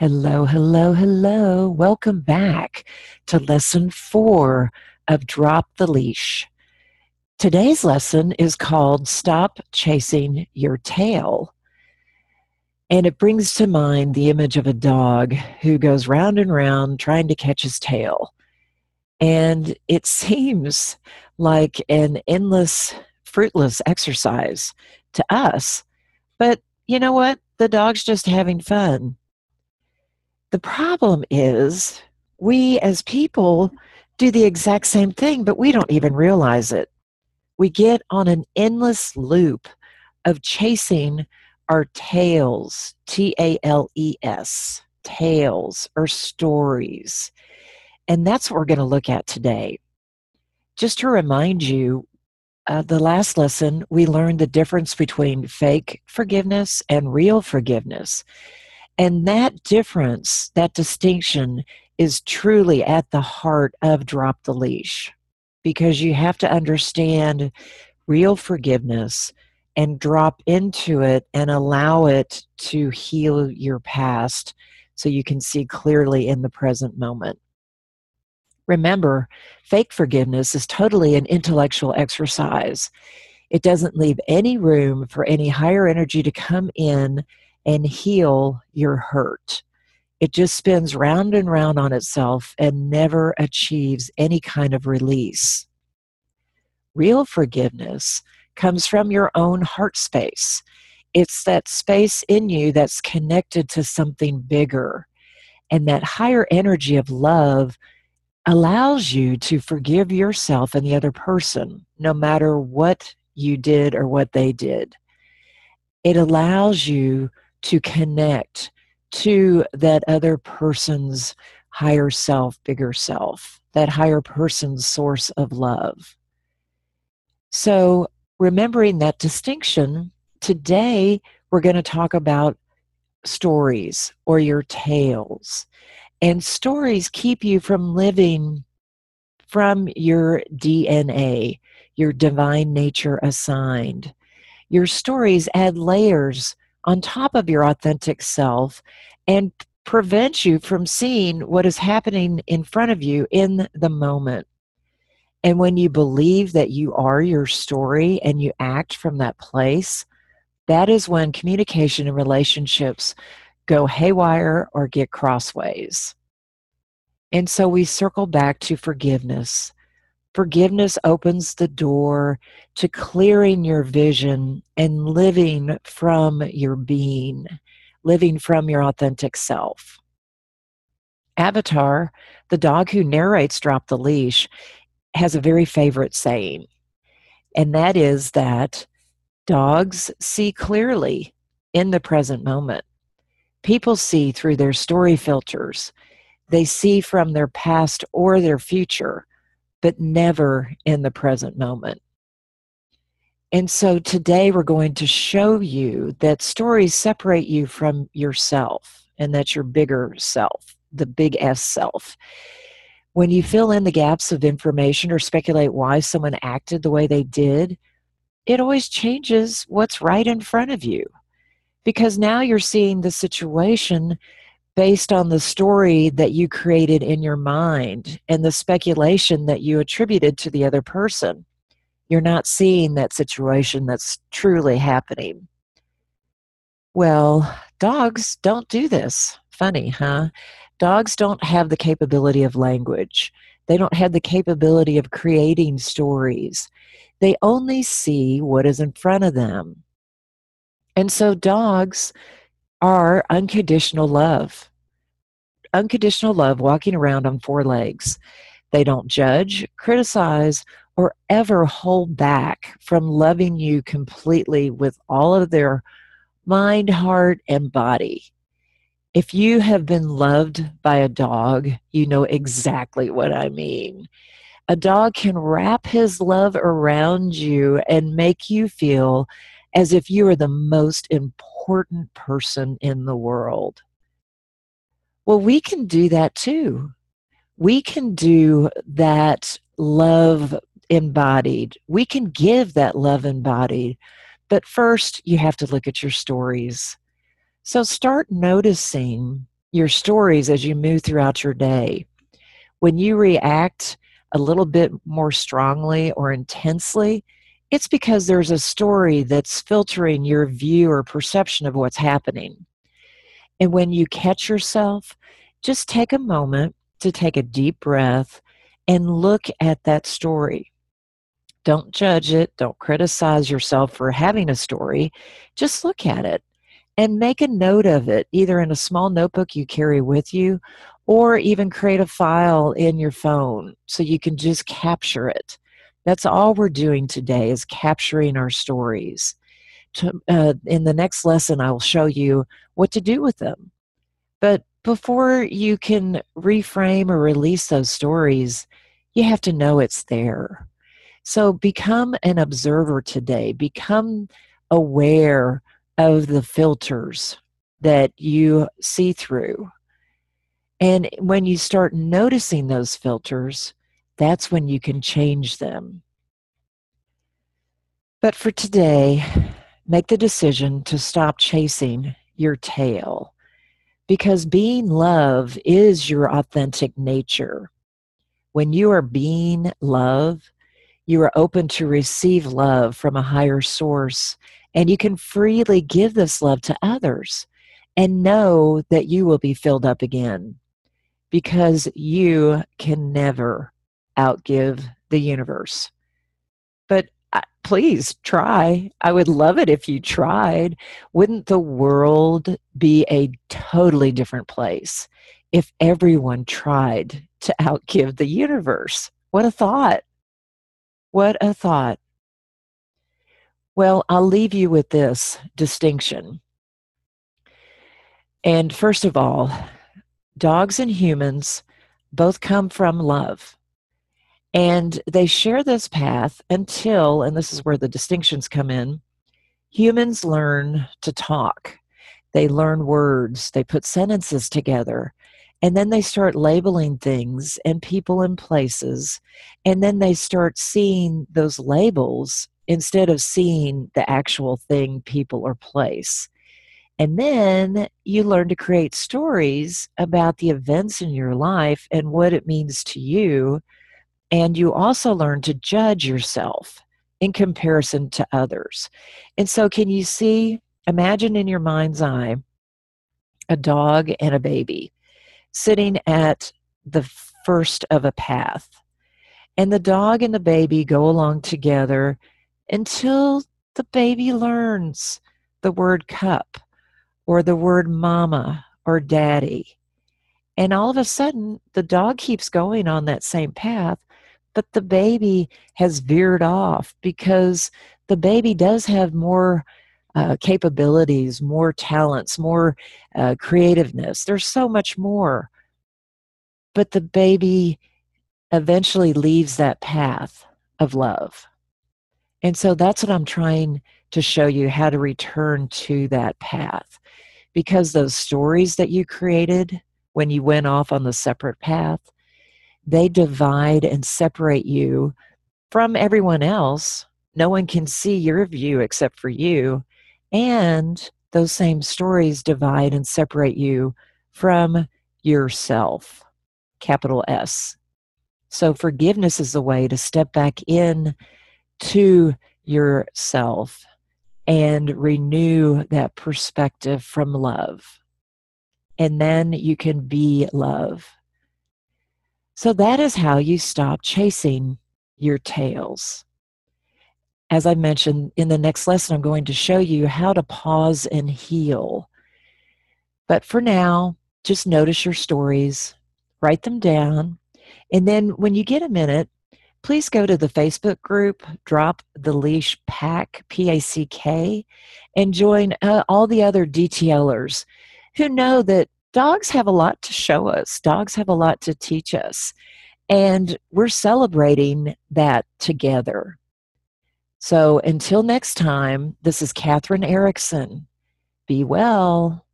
Hello, hello, hello. Welcome back to lesson four of Drop the Leash. Today's lesson is called Stop Chasing Your Tail. And it brings to mind the image of a dog who goes round and round trying to catch his tail. And it seems like an endless, fruitless exercise to us. But you know what? The dog's just having fun the problem is, we as people do the exact same thing, but we don't even realize it. We get on an endless loop of chasing our tails, T A L E S, tales or stories. And that's what we're going to look at today. Just to remind you, uh, the last lesson, we learned the difference between fake forgiveness and real forgiveness. And that difference, that distinction, is truly at the heart of Drop the Leash because you have to understand real forgiveness and drop into it and allow it to heal your past so you can see clearly in the present moment. Remember, fake forgiveness is totally an intellectual exercise. It doesn't leave any room for any higher energy to come in and heal your hurt. It just spins round and round on itself and never achieves any kind of release. Real forgiveness comes from your own heart space. It's that space in you that's connected to something bigger. And that higher energy of love allows you to forgive yourself and the other person, no matter what you did or what they did. It allows you to connect to that other person's higher self, bigger self, that higher person's source of love. So, remembering that distinction, today we're going to talk about stories or your tales. And stories keep you from living from your DNA, your divine nature assigned. Your stories add layers on top of your authentic self and prevent you from seeing what is happening in front of you in the moment. And when you believe that you are your story and you act from that place, that is when communication and relationships go haywire or get crossways. And so we circle back to forgiveness Forgiveness opens the door to clearing your vision and living from your being, living from your authentic self. Avatar, the dog who narrates Drop the Leash, has a very favorite saying, and that is that dogs see clearly in the present moment. People see through their story filters, they see from their past or their future but never in the present moment. And so today we're going to show you that stories separate you from yourself, and that's your bigger self, the big S self. When you fill in the gaps of information or speculate why someone acted the way they did, it always changes what's right in front of you. Because now you're seeing the situation based on the story that you created in your mind and the speculation that you attributed to the other person. You're not seeing that situation that's truly happening. Well, dogs don't do this. Funny, huh? Dogs don't have the capability of language. They don't have the capability of creating stories. They only see what is in front of them. And so dogs are unconditional love. Unconditional love walking around on four legs. They don't judge, criticize, or ever hold back from loving you completely with all of their mind, heart, and body. If you have been loved by a dog, you know exactly what I mean. A dog can wrap his love around you and make you feel as if you are the most important person in the world. Well, we can do that too. We can do that love embodied. We can give that love embodied. But first, you have to look at your stories. So start noticing your stories as you move throughout your day. When you react a little bit more strongly or intensely, it's because there's a story that's filtering your view or perception of what's happening. And when you catch yourself, just take a moment to take a deep breath and look at that story. Don't judge it, don't criticize yourself for having a story. Just look at it and make a note of it, either in a small notebook you carry with you or even create a file in your phone so you can just capture it. That's all we're doing today is capturing our stories. To, uh, in the next lesson, I will show you what to do with them. But before you can reframe or release those stories, you have to know it's there. So become an observer today. Become aware of the filters that you see through. And when you start noticing those filters, that's when you can change them. But for today, make the decision to stop chasing your tail because being love is your authentic nature. When you are being love, you are open to receive love from a higher source, and you can freely give this love to others and know that you will be filled up again because you can never outgive the universe. But uh, please try. I would love it if you tried. Wouldn't the world be a totally different place if everyone tried to outgive the universe? What a thought! What a thought. Well, I'll leave you with this distinction. And first of all, dogs and humans both come from love. And they share this path until, and this is where the distinctions come in, humans learn to talk. They learn words, they put sentences together, and then they start labeling things and people and places. And then they start seeing those labels instead of seeing the actual thing, people, or place. And then you learn to create stories about the events in your life and what it means to you. And you also learn to judge yourself in comparison to others. And so, can you see, imagine in your mind's eye a dog and a baby sitting at the first of a path. And the dog and the baby go along together until the baby learns the word cup or the word mama or daddy. And all of a sudden, the dog keeps going on that same path, but the baby has veered off because the baby does have more uh, capabilities, more talents, more uh, creativeness. There's so much more. But the baby eventually leaves that path of love. And so that's what I'm trying to show you how to return to that path. Because those stories that you created when you went off on the separate path, they divide and separate you from everyone else. No one can see your view except for you. And those same stories divide and separate you from yourself, capital S. So forgiveness is a way to step back in to yourself and renew that perspective from love. And then you can be love. So that is how you stop chasing your tails as I mentioned in the next lesson, I'm going to show you how to pause and heal. But for now, just notice your stories, write them down, and then when you get a minute, please go to the Facebook group, Drop the Leash Pack, P A C K, and join uh, all the other DTLers who know that dogs have a lot to show us, dogs have a lot to teach us, and we're celebrating that together. So until next time, this is Kathryn Erickson. Be well.